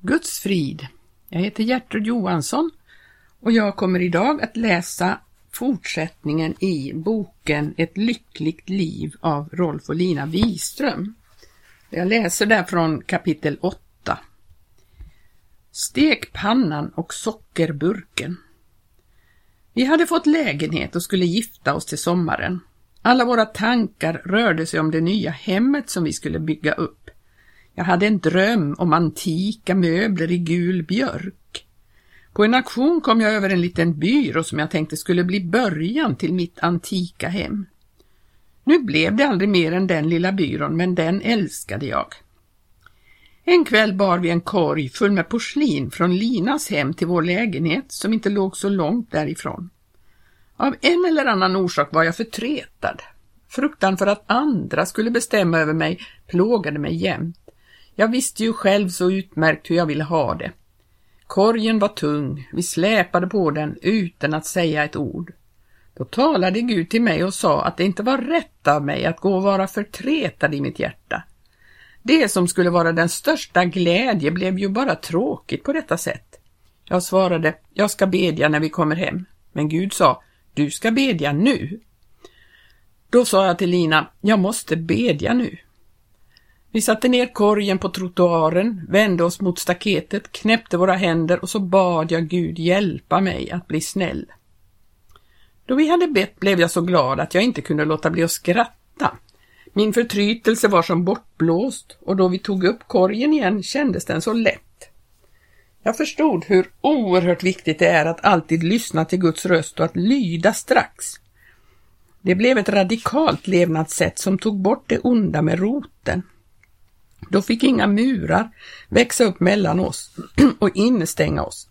Guds frid. Jag heter Gertrud Johansson och jag kommer idag att läsa fortsättningen i boken Ett lyckligt liv av Rolf och Lina Wiström. Jag läser där från kapitel 8. Stekpannan och sockerburken. Vi hade fått lägenhet och skulle gifta oss till sommaren. Alla våra tankar rörde sig om det nya hemmet som vi skulle bygga upp. Jag hade en dröm om antika möbler i gul björk. På en auktion kom jag över en liten byrå som jag tänkte skulle bli början till mitt antika hem. Nu blev det aldrig mer än den lilla byrån, men den älskade jag. En kväll bar vi en korg full med porslin från Linas hem till vår lägenhet som inte låg så långt därifrån. Av en eller annan orsak var jag förtretad. Fruktan för att andra skulle bestämma över mig plågade mig jämt. Jag visste ju själv så utmärkt hur jag ville ha det. Korgen var tung, vi släpade på den utan att säga ett ord. Då talade Gud till mig och sa att det inte var rätt av mig att gå och vara förtretad i mitt hjärta. Det som skulle vara den största glädje blev ju bara tråkigt på detta sätt. Jag svarade, jag ska bedja när vi kommer hem. Men Gud sa, du ska bedja nu. Då sa jag till Lina, jag måste bedja nu. Vi satte ner korgen på trottoaren, vände oss mot staketet, knäppte våra händer och så bad jag Gud hjälpa mig att bli snäll. Då vi hade bett blev jag så glad att jag inte kunde låta bli att skratta. Min förtrytelse var som bortblåst och då vi tog upp korgen igen kändes den så lätt. Jag förstod hur oerhört viktigt det är att alltid lyssna till Guds röst och att lyda strax. Det blev ett radikalt levnadssätt som tog bort det onda med roten. Då fick inga murar växa upp mellan oss och innestänga oss.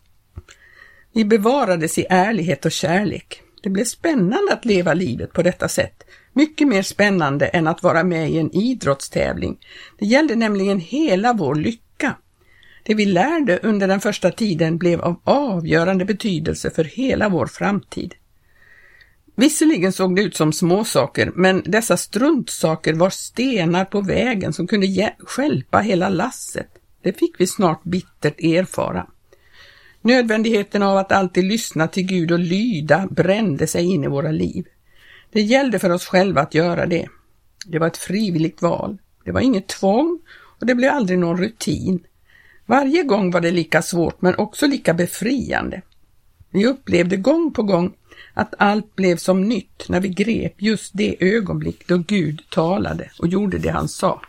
Vi bevarades i ärlighet och kärlek. Det blev spännande att leva livet på detta sätt. Mycket mer spännande än att vara med i en idrottstävling. Det gällde nämligen hela vår lycka. Det vi lärde under den första tiden blev av avgörande betydelse för hela vår framtid. Visserligen såg det ut som småsaker, men dessa struntsaker var stenar på vägen som kunde skälpa hela lasset. Det fick vi snart bittert erfara. Nödvändigheten av att alltid lyssna till Gud och lyda brände sig in i våra liv. Det gällde för oss själva att göra det. Det var ett frivilligt val. Det var inget tvång och det blev aldrig någon rutin. Varje gång var det lika svårt men också lika befriande. Vi upplevde gång på gång att allt blev som nytt när vi grep just det ögonblick då Gud talade och gjorde det han sa.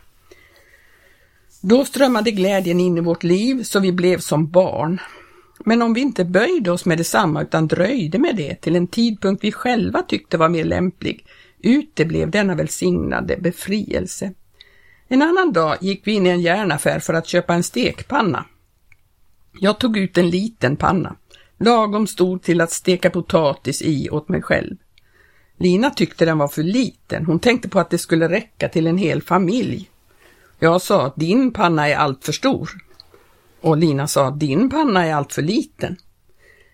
Då strömmade glädjen in i vårt liv så vi blev som barn. Men om vi inte böjde oss med detsamma utan dröjde med det till en tidpunkt vi själva tyckte var mer lämplig, uteblev denna välsignade befrielse. En annan dag gick vi in i en järnaffär för att köpa en stekpanna. Jag tog ut en liten panna lagom stor till att steka potatis i åt mig själv. Lina tyckte den var för liten, hon tänkte på att det skulle räcka till en hel familj. Jag sa att din panna är allt för stor. Och Lina sa att din panna är allt för liten.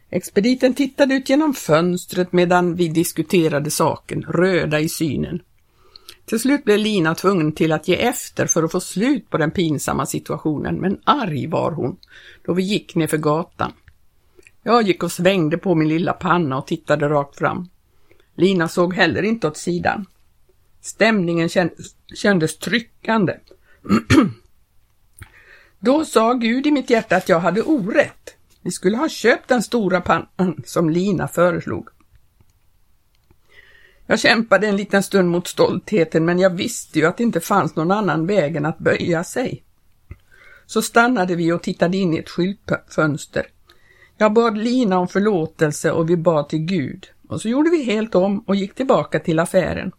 Expediten tittade ut genom fönstret medan vi diskuterade saken, röda i synen. Till slut blev Lina tvungen till att ge efter för att få slut på den pinsamma situationen, men arg var hon då vi gick nerför gatan. Jag gick och svängde på min lilla panna och tittade rakt fram. Lina såg heller inte åt sidan. Stämningen kändes tryckande. Då sa Gud i mitt hjärta att jag hade orätt. Vi skulle ha köpt den stora pannan som Lina föreslog. Jag kämpade en liten stund mot stoltheten men jag visste ju att det inte fanns någon annan väg än att böja sig. Så stannade vi och tittade in i ett skyltfönster. Jag bad Lina om förlåtelse och vi bad till Gud. Och så gjorde vi helt om och gick tillbaka till affären.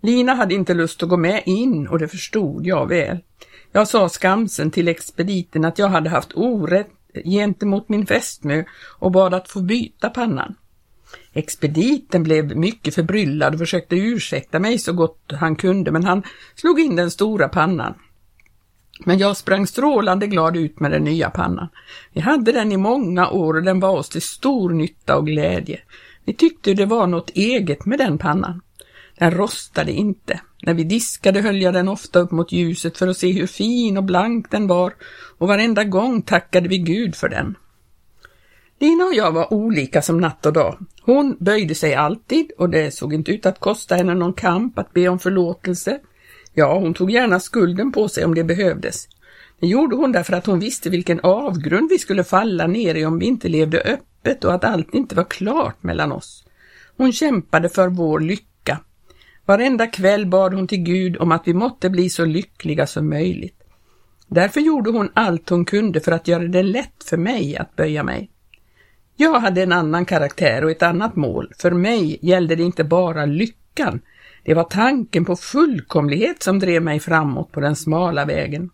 Lina hade inte lust att gå med in och det förstod jag väl. Jag sa skamsen till expediten att jag hade haft orätt gentemot min fästmö och bad att få byta pannan. Expediten blev mycket förbryllad och försökte ursäkta mig så gott han kunde men han slog in den stora pannan. Men jag sprang strålande glad ut med den nya pannan. Vi hade den i många år och den var oss till stor nytta och glädje. Vi tyckte det var något eget med den pannan. Den rostade inte. När vi diskade höll jag den ofta upp mot ljuset för att se hur fin och blank den var och varenda gång tackade vi Gud för den. Lina och jag var olika som natt och dag. Hon böjde sig alltid och det såg inte ut att kosta henne någon kamp att be om förlåtelse. Ja, hon tog gärna skulden på sig om det behövdes. Det gjorde hon därför att hon visste vilken avgrund vi skulle falla ner i om vi inte levde öppet och att allt inte var klart mellan oss. Hon kämpade för vår lycka. Varenda kväll bad hon till Gud om att vi måtte bli så lyckliga som möjligt. Därför gjorde hon allt hon kunde för att göra det lätt för mig att böja mig. Jag hade en annan karaktär och ett annat mål. För mig gällde det inte bara lyckan. Det var tanken på fullkomlighet som drev mig framåt på den smala vägen.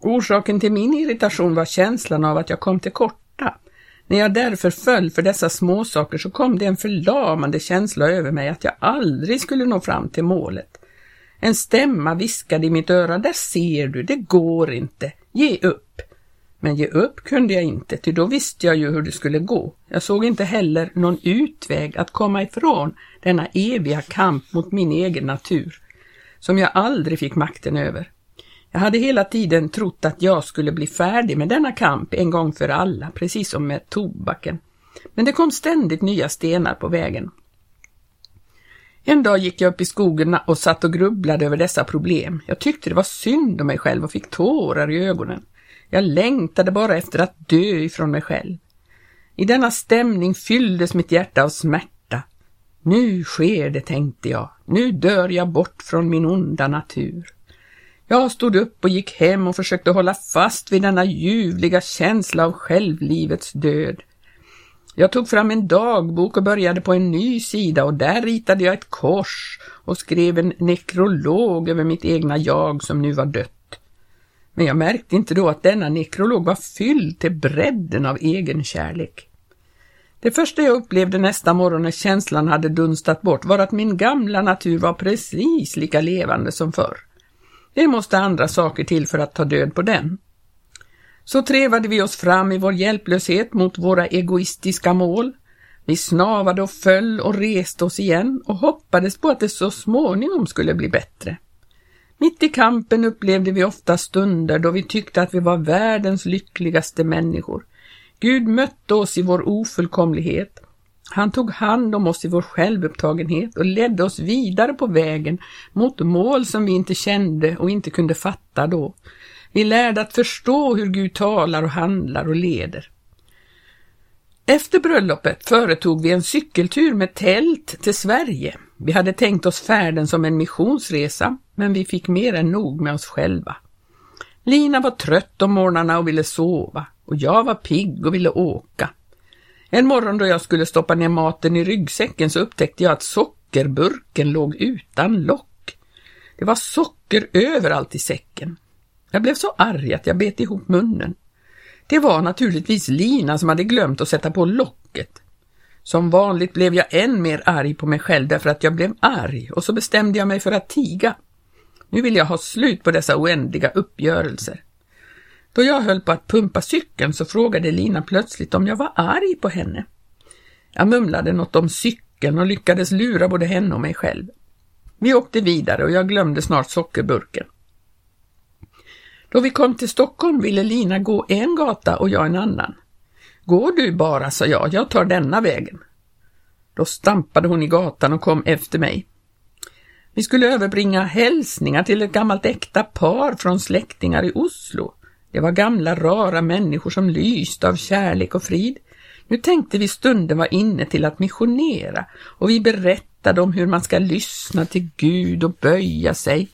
Orsaken till min irritation var känslan av att jag kom till korta. När jag därför föll för dessa småsaker så kom det en förlamande känsla över mig att jag aldrig skulle nå fram till målet. En stämma viskade i mitt öra, där ser du, det går inte, ge upp. Men ge upp kunde jag inte, ty då visste jag ju hur det skulle gå. Jag såg inte heller någon utväg att komma ifrån denna eviga kamp mot min egen natur, som jag aldrig fick makten över. Jag hade hela tiden trott att jag skulle bli färdig med denna kamp en gång för alla, precis som med tobaken. Men det kom ständigt nya stenar på vägen. En dag gick jag upp i skogen och satt och grubblade över dessa problem. Jag tyckte det var synd om mig själv och fick tårar i ögonen. Jag längtade bara efter att dö ifrån mig själv. I denna stämning fylldes mitt hjärta av smärta. Nu sker det, tänkte jag. Nu dör jag bort från min onda natur. Jag stod upp och gick hem och försökte hålla fast vid denna ljuvliga känsla av självlivets död. Jag tog fram en dagbok och började på en ny sida och där ritade jag ett kors och skrev en nekrolog över mitt egna jag som nu var dött. Men jag märkte inte då att denna nekrolog var fylld till bredden av egen kärlek. Det första jag upplevde nästa morgon när känslan hade dunstat bort var att min gamla natur var precis lika levande som förr. Det måste andra saker till för att ta död på den. Så trevade vi oss fram i vår hjälplöshet mot våra egoistiska mål. Vi snavade och föll och reste oss igen och hoppades på att det så småningom skulle bli bättre. Mitt i kampen upplevde vi ofta stunder då vi tyckte att vi var världens lyckligaste människor. Gud mötte oss i vår ofullkomlighet. Han tog hand om oss i vår självupptagenhet och ledde oss vidare på vägen mot mål som vi inte kände och inte kunde fatta då. Vi lärde att förstå hur Gud talar och handlar och leder. Efter bröllopet företog vi en cykeltur med tält till Sverige. Vi hade tänkt oss färden som en missionsresa, men vi fick mer än nog med oss själva. Lina var trött om morgnarna och ville sova och jag var pigg och ville åka. En morgon då jag skulle stoppa ner maten i ryggsäcken så upptäckte jag att sockerburken låg utan lock. Det var socker överallt i säcken. Jag blev så arg att jag bet ihop munnen. Det var naturligtvis Lina som hade glömt att sätta på locket. Som vanligt blev jag än mer arg på mig själv därför att jag blev arg och så bestämde jag mig för att tiga. Nu vill jag ha slut på dessa oändliga uppgörelser. Då jag höll på att pumpa cykeln så frågade Lina plötsligt om jag var arg på henne. Jag mumlade något om cykeln och lyckades lura både henne och mig själv. Vi åkte vidare och jag glömde snart sockerburken. Då vi kom till Stockholm ville Lina gå en gata och jag en annan. Går du bara, sa jag, jag tar denna vägen. Då stampade hon i gatan och kom efter mig. Vi skulle överbringa hälsningar till ett gammalt äkta par från släktingar i Oslo. Det var gamla rara människor som lyste av kärlek och frid. Nu tänkte vi stunden var inne till att missionera och vi berättade om hur man ska lyssna till Gud och böja sig.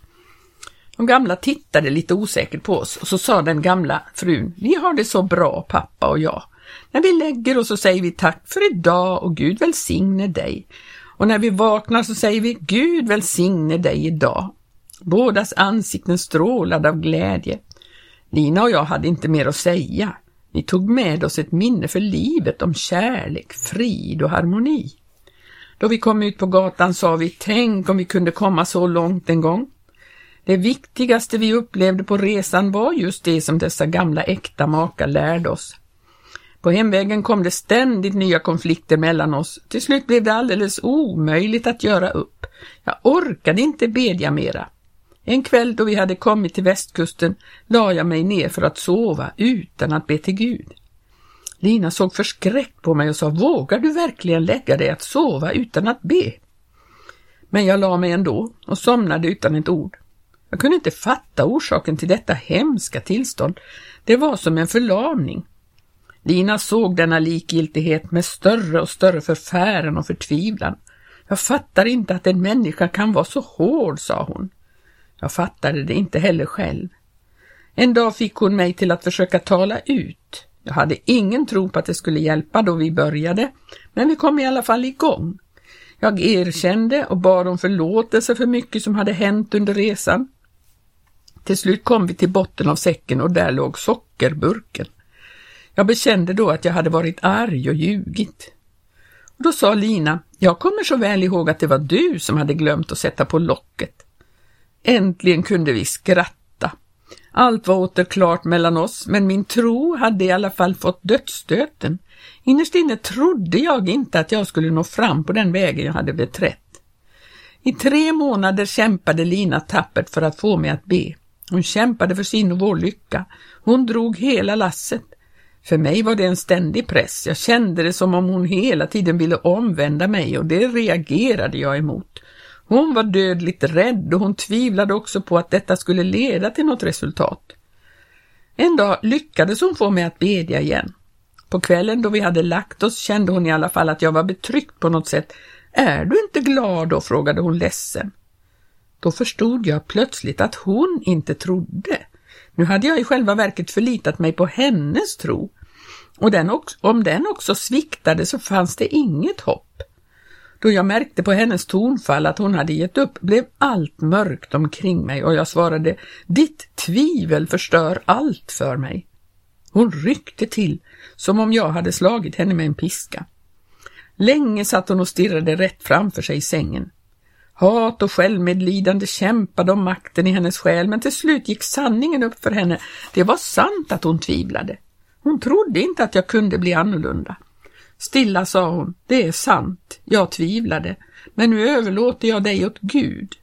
De gamla tittade lite osäkert på oss och så sa den gamla frun, vi har det så bra pappa och jag. När vi lägger oss så säger vi tack för idag och Gud välsigne dig. Och när vi vaknar så säger vi Gud välsigne dig idag. Bådas ansikten strålade av glädje. Lina och jag hade inte mer att säga. Vi tog med oss ett minne för livet om kärlek, frid och harmoni. Då vi kom ut på gatan sa vi, tänk om vi kunde komma så långt en gång. Det viktigaste vi upplevde på resan var just det som dessa gamla äkta makar lärde oss. På hemvägen kom det ständigt nya konflikter mellan oss. Till slut blev det alldeles omöjligt att göra upp. Jag orkade inte bedja mera. En kväll då vi hade kommit till västkusten la jag mig ner för att sova utan att be till Gud. Lina såg förskräckt på mig och sa, vågar du verkligen lägga dig att sova utan att be? Men jag la mig ändå och somnade utan ett ord. Jag kunde inte fatta orsaken till detta hemska tillstånd. Det var som en förlamning. Lina såg denna likgiltighet med större och större förfäran och förtvivlan. Jag fattar inte att en människa kan vara så hård, sa hon. Jag fattade det inte heller själv. En dag fick hon mig till att försöka tala ut. Jag hade ingen tro på att det skulle hjälpa då vi började, men vi kom i alla fall igång. Jag erkände och bad om förlåtelse för mycket som hade hänt under resan. Till slut kom vi till botten av säcken och där låg sockerburken. Jag bekände då att jag hade varit arg och ljugit. Och då sa Lina, jag kommer så väl ihåg att det var du som hade glömt att sätta på locket. Äntligen kunde vi skratta. Allt var åter klart mellan oss, men min tro hade i alla fall fått dödsstöten. Innerst inne trodde jag inte att jag skulle nå fram på den vägen jag hade beträtt. I tre månader kämpade Lina tappert för att få mig att be. Hon kämpade för sin och vår lycka. Hon drog hela lasset. För mig var det en ständig press. Jag kände det som om hon hela tiden ville omvända mig och det reagerade jag emot. Hon var dödligt rädd och hon tvivlade också på att detta skulle leda till något resultat. En dag lyckades hon få mig att bedja igen. På kvällen då vi hade lagt oss kände hon i alla fall att jag var betryckt på något sätt. Är du inte glad då? frågade hon ledsen. Då förstod jag plötsligt att hon inte trodde. Nu hade jag i själva verket förlitat mig på hennes tro. Och den också, om den också sviktade så fanns det inget hopp. Då jag märkte på hennes tonfall att hon hade gett upp blev allt mörkt omkring mig och jag svarade Ditt tvivel förstör allt för mig. Hon ryckte till som om jag hade slagit henne med en piska. Länge satt hon och stirrade rätt framför sig i sängen. Hat och självmedlidande kämpade om makten i hennes själ, men till slut gick sanningen upp för henne. Det var sant att hon tvivlade. Hon trodde inte att jag kunde bli annorlunda. Stilla sa hon, det är sant, jag tvivlade, men nu överlåter jag dig åt Gud.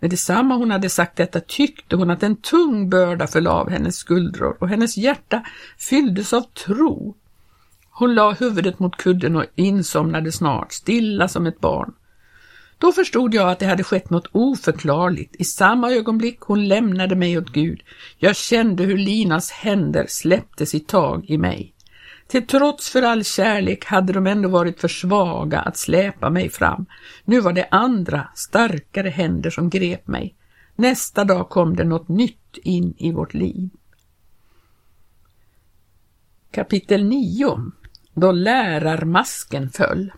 Med detsamma hon hade sagt detta tyckte hon att en tung börda föll av hennes skuldror och hennes hjärta fylldes av tro. Hon la huvudet mot kudden och insomnade snart, stilla som ett barn. Då förstod jag att det hade skett något oförklarligt. I samma ögonblick hon lämnade mig åt Gud. Jag kände hur Linas händer släppte sitt tag i mig. Till trots för all kärlek hade de ändå varit för svaga att släpa mig fram. Nu var det andra, starkare händer som grep mig. Nästa dag kom det något nytt in i vårt liv. Kapitel 9 Då lärarmasken föll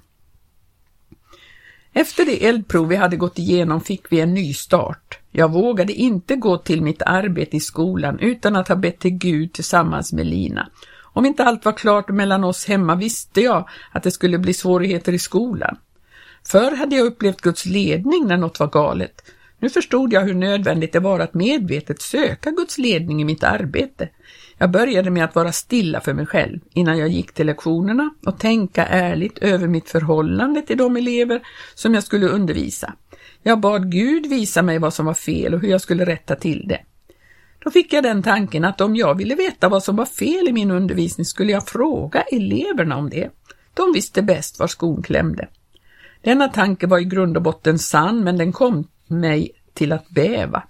efter det eldprov vi hade gått igenom fick vi en ny start. Jag vågade inte gå till mitt arbete i skolan utan att ha bett till Gud tillsammans med Lina. Om inte allt var klart mellan oss hemma visste jag att det skulle bli svårigheter i skolan. Förr hade jag upplevt Guds ledning när något var galet. Nu förstod jag hur nödvändigt det var att medvetet söka Guds ledning i mitt arbete. Jag började med att vara stilla för mig själv innan jag gick till lektionerna och tänka ärligt över mitt förhållande till de elever som jag skulle undervisa. Jag bad Gud visa mig vad som var fel och hur jag skulle rätta till det. Då fick jag den tanken att om jag ville veta vad som var fel i min undervisning skulle jag fråga eleverna om det. De visste bäst var skon klämde. Denna tanke var i grund och botten sann, men den kom mig till att bäva.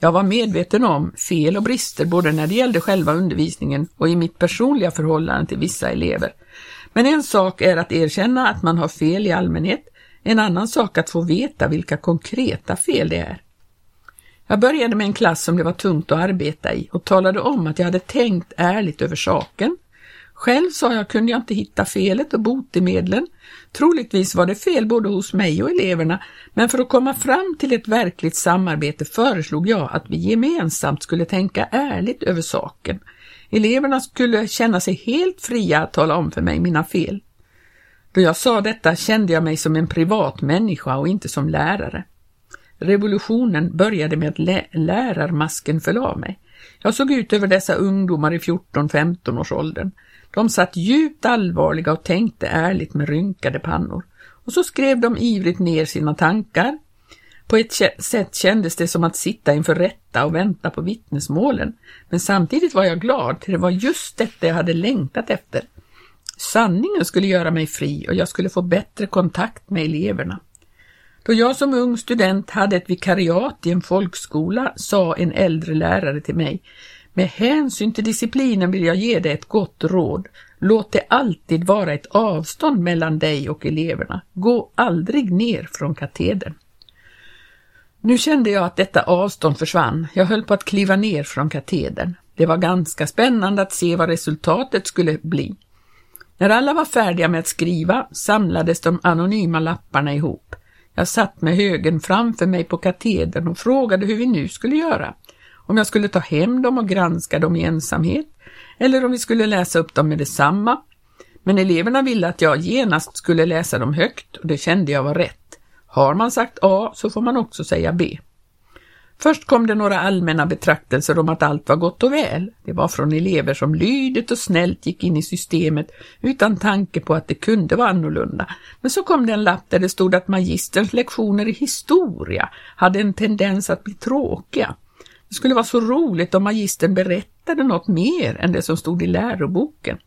Jag var medveten om fel och brister både när det gällde själva undervisningen och i mitt personliga förhållande till vissa elever. Men en sak är att erkänna att man har fel i allmänhet, en annan sak att få veta vilka konkreta fel det är. Jag började med en klass som det var tungt att arbeta i och talade om att jag hade tänkt ärligt över saken. Själv sa jag kunde jag inte hitta felet och botemedlen. Troligtvis var det fel både hos mig och eleverna, men för att komma fram till ett verkligt samarbete föreslog jag att vi gemensamt skulle tänka ärligt över saken. Eleverna skulle känna sig helt fria att tala om för mig mina fel. Då jag sa detta kände jag mig som en privat människa och inte som lärare. Revolutionen började med att lä lärarmasken föll av mig. Jag såg ut över dessa ungdomar i 14-15 års åldern. De satt djupt allvarliga och tänkte ärligt med rynkade pannor. Och så skrev de ivrigt ner sina tankar. På ett sätt kändes det som att sitta inför rätta och vänta på vittnesmålen. Men samtidigt var jag glad, till det var just detta jag hade längtat efter. Sanningen skulle göra mig fri och jag skulle få bättre kontakt med eleverna. Då jag som ung student hade ett vikariat i en folkskola sa en äldre lärare till mig med hänsyn till disciplinen vill jag ge dig ett gott råd. Låt det alltid vara ett avstånd mellan dig och eleverna. Gå aldrig ner från katedern. Nu kände jag att detta avstånd försvann. Jag höll på att kliva ner från katedern. Det var ganska spännande att se vad resultatet skulle bli. När alla var färdiga med att skriva samlades de anonyma lapparna ihop. Jag satt med högen framför mig på katedern och frågade hur vi nu skulle göra. Om jag skulle ta hem dem och granska dem i ensamhet eller om vi skulle läsa upp dem med detsamma. Men eleverna ville att jag genast skulle läsa dem högt och det kände jag var rätt. Har man sagt A så får man också säga B. Först kom det några allmänna betraktelser om att allt var gott och väl. Det var från elever som lydigt och snällt gick in i systemet utan tanke på att det kunde vara annorlunda. Men så kom det en lapp där det stod att magisterns lektioner i historia hade en tendens att bli tråkiga. Det skulle vara så roligt om magistern berättade något mer än det som stod i läroboken.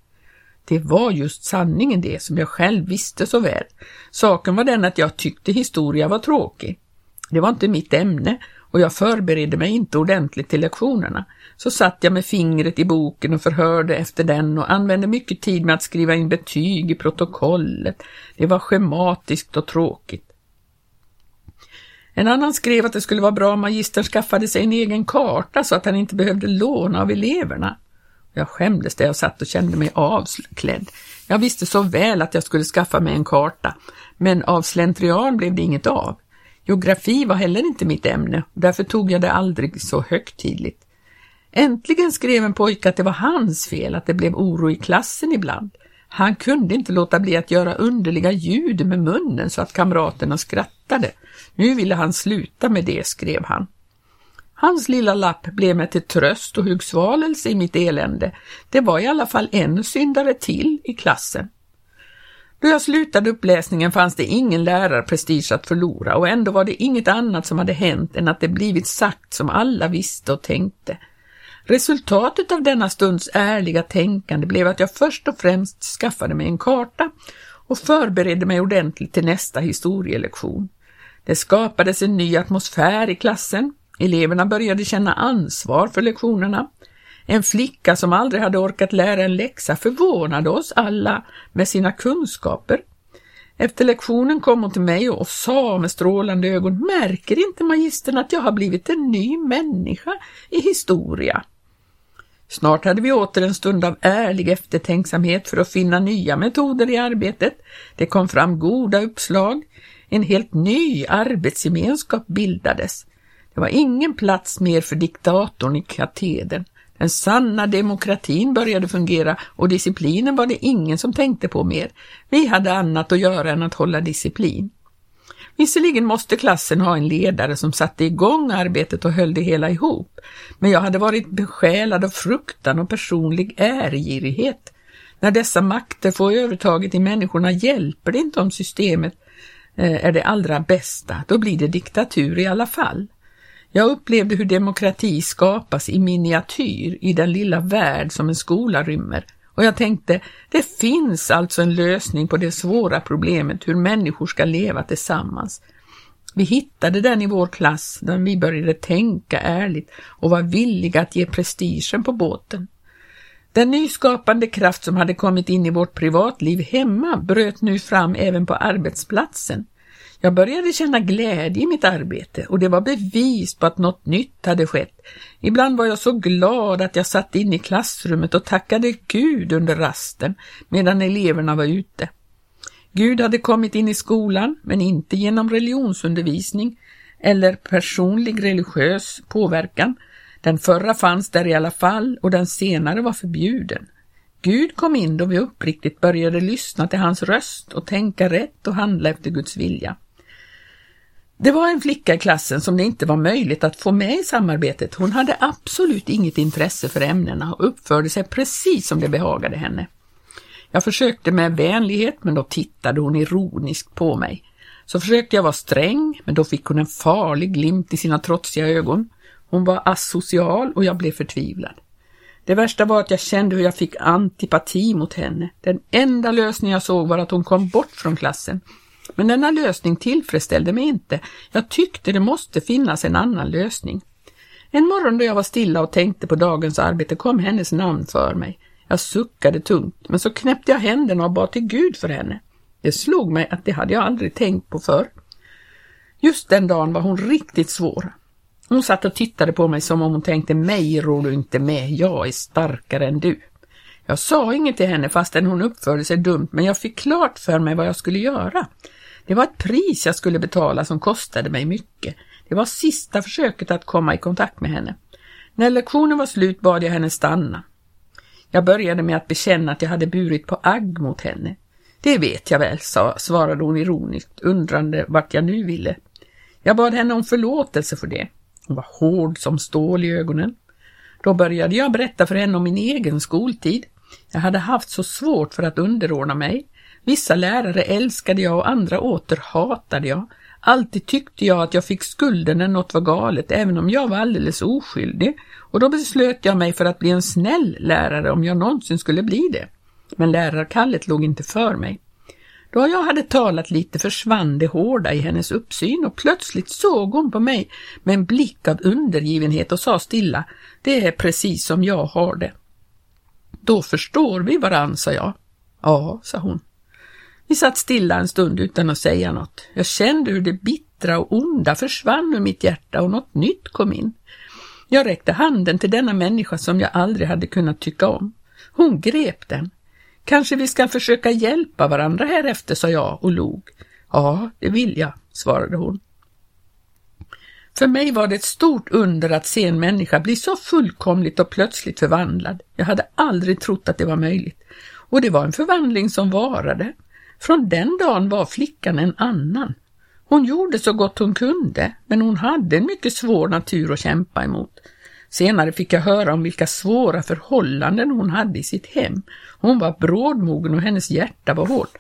Det var just sanningen det som jag själv visste så väl. Saken var den att jag tyckte historia var tråkig. Det var inte mitt ämne och jag förberedde mig inte ordentligt till lektionerna. Så satt jag med fingret i boken och förhörde efter den och använde mycket tid med att skriva in betyg i protokollet. Det var schematiskt och tråkigt. En annan skrev att det skulle vara bra om magistern skaffade sig en egen karta så att han inte behövde låna av eleverna. Jag skämdes där jag satt och kände mig avklädd. Jag visste så väl att jag skulle skaffa mig en karta, men av slentrian blev det inget av. Geografi var heller inte mitt ämne därför tog jag det aldrig så högtidligt. Äntligen skrev en pojke att det var hans fel att det blev oro i klassen ibland. Han kunde inte låta bli att göra underliga ljud med munnen så att kamraterna skrattade. Nu ville han sluta med det, skrev han. Hans lilla lapp blev mig till tröst och hugsvalelse i mitt elände. Det var i alla fall en syndare till i klassen. Då jag slutade uppläsningen fanns det ingen lärarprestige att förlora och ändå var det inget annat som hade hänt än att det blivit sagt som alla visste och tänkte. Resultatet av denna stunds ärliga tänkande blev att jag först och främst skaffade mig en karta och förberedde mig ordentligt till nästa historielektion. Det skapades en ny atmosfär i klassen. Eleverna började känna ansvar för lektionerna. En flicka som aldrig hade orkat lära en läxa förvånade oss alla med sina kunskaper. Efter lektionen kom hon till mig och sa med strålande ögon, märker inte magistern att jag har blivit en ny människa i historia? Snart hade vi åter en stund av ärlig eftertänksamhet för att finna nya metoder i arbetet. Det kom fram goda uppslag. En helt ny arbetsgemenskap bildades. Det var ingen plats mer för diktatorn i katedern. Den sanna demokratin började fungera och disciplinen var det ingen som tänkte på mer. Vi hade annat att göra än att hålla disciplin. Visserligen måste klassen ha en ledare som satte igång arbetet och höll det hela ihop, men jag hade varit besjälad av fruktan och personlig ärgirighet. När dessa makter får övertaget i människorna hjälper det inte om systemet Eh, är det allra bästa, då blir det diktatur i alla fall. Jag upplevde hur demokrati skapas i miniatyr i den lilla värld som en skola rymmer och jag tänkte, det finns alltså en lösning på det svåra problemet hur människor ska leva tillsammans. Vi hittade den i vår klass när vi började tänka ärligt och var villiga att ge prestigen på båten. Den nyskapande kraft som hade kommit in i vårt privatliv hemma bröt nu fram även på arbetsplatsen. Jag började känna glädje i mitt arbete och det var bevis på att något nytt hade skett. Ibland var jag så glad att jag satt inne i klassrummet och tackade Gud under rasten medan eleverna var ute. Gud hade kommit in i skolan, men inte genom religionsundervisning eller personlig religiös påverkan. Den förra fanns där i alla fall och den senare var förbjuden. Gud kom in då vi uppriktigt började lyssna till hans röst och tänka rätt och handla efter Guds vilja. Det var en flicka i klassen som det inte var möjligt att få med i samarbetet. Hon hade absolut inget intresse för ämnena och uppförde sig precis som det behagade henne. Jag försökte med vänlighet men då tittade hon ironiskt på mig. Så försökte jag vara sträng men då fick hon en farlig glimt i sina trotsiga ögon. Hon var asocial och jag blev förtvivlad. Det värsta var att jag kände hur jag fick antipati mot henne. Den enda lösning jag såg var att hon kom bort från klassen. Men denna lösning tillfredsställde mig inte. Jag tyckte det måste finnas en annan lösning. En morgon då jag var stilla och tänkte på dagens arbete kom hennes namn för mig. Jag suckade tungt, men så knäppte jag händerna och bad till Gud för henne. Det slog mig att det hade jag aldrig tänkt på förr. Just den dagen var hon riktigt svår. Hon satt och tittade på mig som om hon tänkte mig rår du inte med, jag är starkare än du. Jag sa inget till henne fastän hon uppförde sig dumt, men jag fick klart för mig vad jag skulle göra. Det var ett pris jag skulle betala som kostade mig mycket. Det var sista försöket att komma i kontakt med henne. När lektionen var slut bad jag henne stanna. Jag började med att bekänna att jag hade burit på agg mot henne. Det vet jag väl, sa, svarade hon ironiskt, undrande vart jag nu ville. Jag bad henne om förlåtelse för det. Hon var hård som stål i ögonen. Då började jag berätta för henne om min egen skoltid. Jag hade haft så svårt för att underordna mig. Vissa lärare älskade jag och andra åter hatade jag. Alltid tyckte jag att jag fick skulden när något var galet, även om jag var alldeles oskyldig. Och då beslöt jag mig för att bli en snäll lärare om jag någonsin skulle bli det. Men lärarkallet låg inte för mig. Då jag hade talat lite försvann det hårda i hennes uppsyn och plötsligt såg hon på mig med en blick av undergivenhet och sa stilla, det är precis som jag har det. Då förstår vi varann, sa jag. Ja, sa hon. Vi satt stilla en stund utan att säga något. Jag kände hur det bittra och onda försvann ur mitt hjärta och något nytt kom in. Jag räckte handen till denna människa som jag aldrig hade kunnat tycka om. Hon grep den. Kanske vi ska försöka hjälpa varandra här efter, sa jag och log. Ja, det vill jag, svarade hon. För mig var det ett stort under att se en människa bli så fullkomligt och plötsligt förvandlad. Jag hade aldrig trott att det var möjligt. Och det var en förvandling som varade. Från den dagen var flickan en annan. Hon gjorde så gott hon kunde, men hon hade en mycket svår natur att kämpa emot. Senare fick jag höra om vilka svåra förhållanden hon hade i sitt hem. Hon var brådmogen och hennes hjärta var hårt.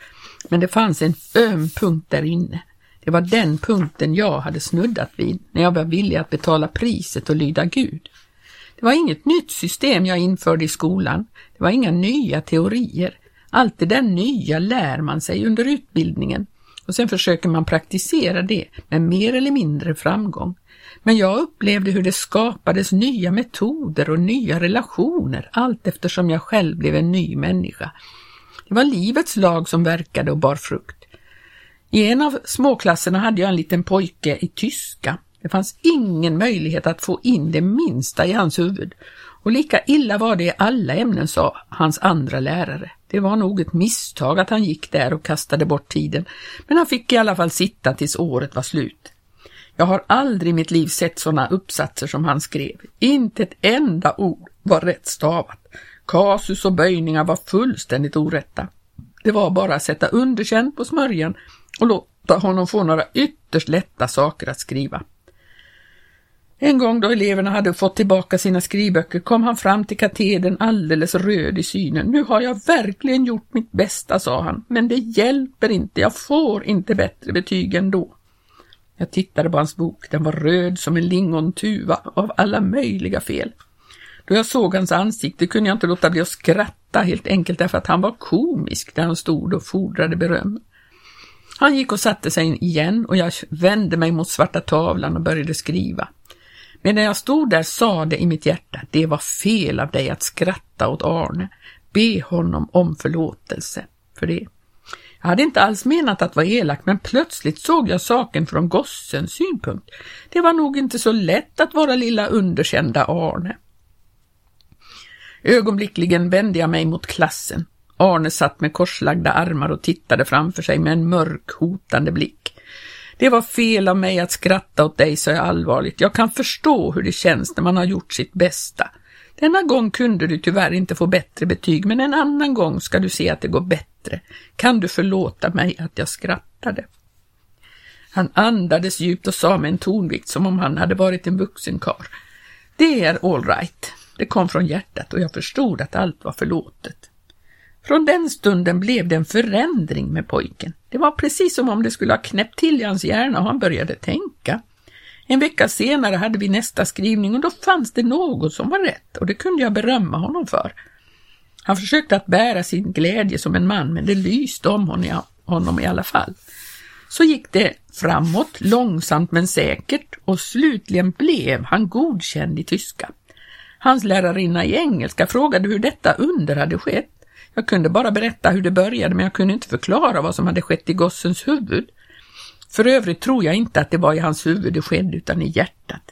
Men det fanns en öm punkt där inne. Det var den punkten jag hade snuddat vid när jag var villig att betala priset och lyda Gud. Det var inget nytt system jag införde i skolan. Det var inga nya teorier. Allt det där nya lär man sig under utbildningen och sen försöker man praktisera det med mer eller mindre framgång. Men jag upplevde hur det skapades nya metoder och nya relationer allt eftersom jag själv blev en ny människa. Det var livets lag som verkade och bar frukt. I en av småklasserna hade jag en liten pojke i tyska. Det fanns ingen möjlighet att få in det minsta i hans huvud. Och lika illa var det i alla ämnen, sa hans andra lärare. Det var nog ett misstag att han gick där och kastade bort tiden, men han fick i alla fall sitta tills året var slut. Jag har aldrig i mitt liv sett sådana uppsatser som han skrev. Inte ett enda ord var rätt stavat. Kasus och böjningar var fullständigt orätta. Det var bara att sätta underkänt på smörjan och låta honom få några ytterst lätta saker att skriva. En gång då eleverna hade fått tillbaka sina skrivböcker kom han fram till katedern alldeles röd i synen. Nu har jag verkligen gjort mitt bästa, sa han, men det hjälper inte, jag får inte bättre betyg ändå. Jag tittade på hans bok, den var röd som en lingontuva av alla möjliga fel. Då jag såg hans ansikte kunde jag inte låta bli att skratta, helt enkelt därför att han var komisk där han stod och fordrade beröm. Han gick och satte sig igen och jag vände mig mot svarta tavlan och började skriva. Medan jag stod där sa det i mitt hjärta, det var fel av dig att skratta åt Arne. Be honom om förlåtelse för det. Jag hade inte alls menat att vara elak, men plötsligt såg jag saken från gossens synpunkt. Det var nog inte så lätt att vara lilla underkända Arne. Ögonblickligen vände jag mig mot klassen. Arne satt med korslagda armar och tittade framför sig med en mörk, hotande blick. Det var fel av mig att skratta åt dig, sa jag allvarligt. Jag kan förstå hur det känns när man har gjort sitt bästa. Denna gång kunde du tyvärr inte få bättre betyg, men en annan gång ska du se att det går bättre. Kan du förlåta mig att jag skrattade? Han andades djupt och sa med en tonvikt som om han hade varit en vuxen karl. Det är all right. Det kom från hjärtat och jag förstod att allt var förlåtet. Från den stunden blev det en förändring med pojken. Det var precis som om det skulle ha knäppt till i hans hjärna och han började tänka. En vecka senare hade vi nästa skrivning och då fanns det något som var rätt och det kunde jag berömma honom för. Han försökte att bära sin glädje som en man men det lyste om honom i alla fall. Så gick det framåt, långsamt men säkert och slutligen blev han godkänd i tyska. Hans lärarinna i engelska frågade hur detta under hade skett. Jag kunde bara berätta hur det började men jag kunde inte förklara vad som hade skett i gossens huvud. För övrigt tror jag inte att det var i hans huvud det skedde utan i hjärtat.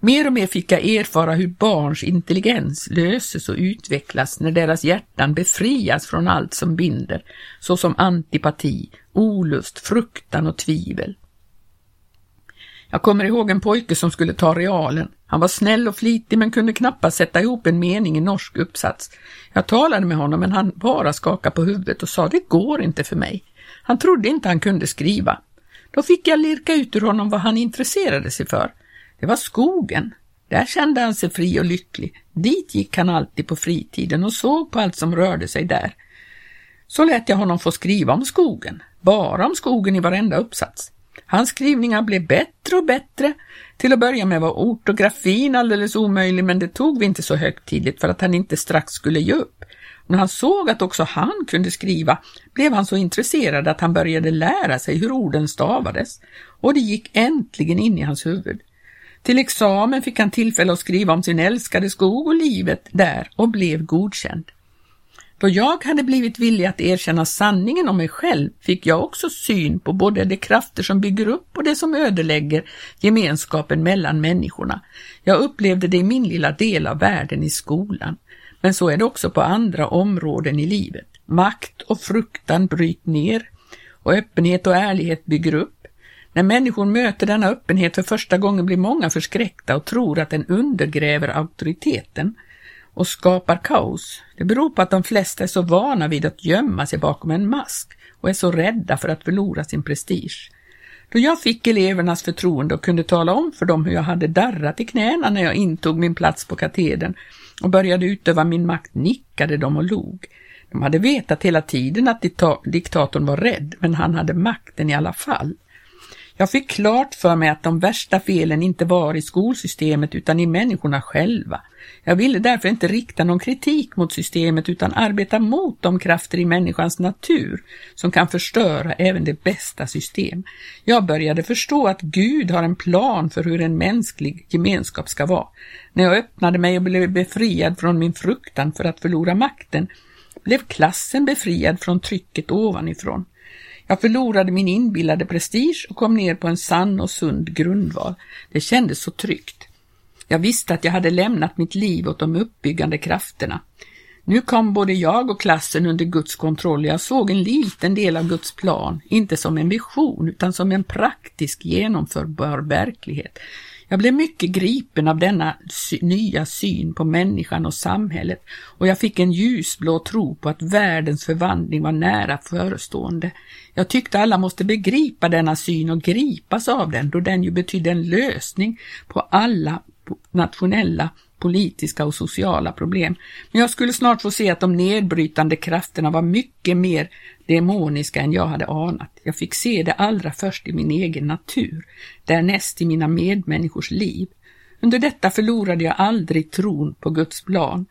Mer och mer fick jag erfara hur barns intelligens löses och utvecklas när deras hjärtan befrias från allt som binder, såsom antipati, olust, fruktan och tvivel. Jag kommer ihåg en pojke som skulle ta realen. Han var snäll och flitig men kunde knappast sätta ihop en mening i norsk uppsats. Jag talade med honom men han bara skakade på huvudet och sa det går inte för mig. Han trodde inte han kunde skriva. Då fick jag lirka ut ur honom vad han intresserade sig för. Det var skogen. Där kände han sig fri och lycklig. Dit gick han alltid på fritiden och såg på allt som rörde sig där. Så lät jag honom få skriva om skogen, bara om skogen i varenda uppsats. Hans skrivningar blev bättre och bättre. Till att börja med var ortografin alldeles omöjlig, men det tog vi inte så högtidligt för att han inte strax skulle ge upp. När han såg att också han kunde skriva blev han så intresserad att han började lära sig hur orden stavades och det gick äntligen in i hans huvud. Till examen fick han tillfälle att skriva om sin älskade skog och livet där och blev godkänd. Då jag hade blivit villig att erkänna sanningen om mig själv fick jag också syn på både de krafter som bygger upp och det som ödelägger gemenskapen mellan människorna. Jag upplevde det i min lilla del av världen i skolan. Men så är det också på andra områden i livet. Makt och fruktan bryter ner och öppenhet och ärlighet bygger upp. När människor möter denna öppenhet för första gången blir många förskräckta och tror att den undergräver auktoriteten och skapar kaos. Det beror på att de flesta är så vana vid att gömma sig bakom en mask och är så rädda för att förlora sin prestige. Då jag fick elevernas förtroende och kunde tala om för dem hur jag hade darrat i knäna när jag intog min plats på katedern och började utöva min makt nickade de och log. De hade vetat hela tiden att diktatorn var rädd, men han hade makten i alla fall. Jag fick klart för mig att de värsta felen inte var i skolsystemet utan i människorna själva. Jag ville därför inte rikta någon kritik mot systemet utan arbeta mot de krafter i människans natur som kan förstöra även det bästa system. Jag började förstå att Gud har en plan för hur en mänsklig gemenskap ska vara. När jag öppnade mig och blev befriad från min fruktan för att förlora makten blev klassen befriad från trycket ovanifrån. Jag förlorade min inbillade prestige och kom ner på en sann och sund grundval. Det kändes så tryggt. Jag visste att jag hade lämnat mitt liv åt de uppbyggande krafterna. Nu kom både jag och klassen under Guds kontroll. Jag såg en liten del av Guds plan, inte som en vision utan som en praktisk genomförbar verklighet. Jag blev mycket gripen av denna sy nya syn på människan och samhället och jag fick en ljusblå tro på att världens förvandling var nära förestående. Jag tyckte alla måste begripa denna syn och gripas av den då den ju betydde en lösning på alla nationella, politiska och sociala problem. Men jag skulle snart få se att de nedbrytande krafterna var mycket mer demoniska än jag hade anat. Jag fick se det allra först i min egen natur, därnäst i mina medmänniskors liv. Under detta förlorade jag aldrig tron på Guds plan,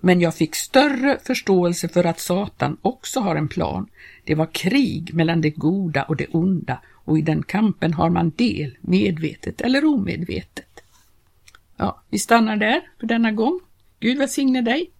men jag fick större förståelse för att Satan också har en plan. Det var krig mellan det goda och det onda och i den kampen har man del, medvetet eller omedvetet. Ja, vi stannar där för denna gång. Gud välsigne dig.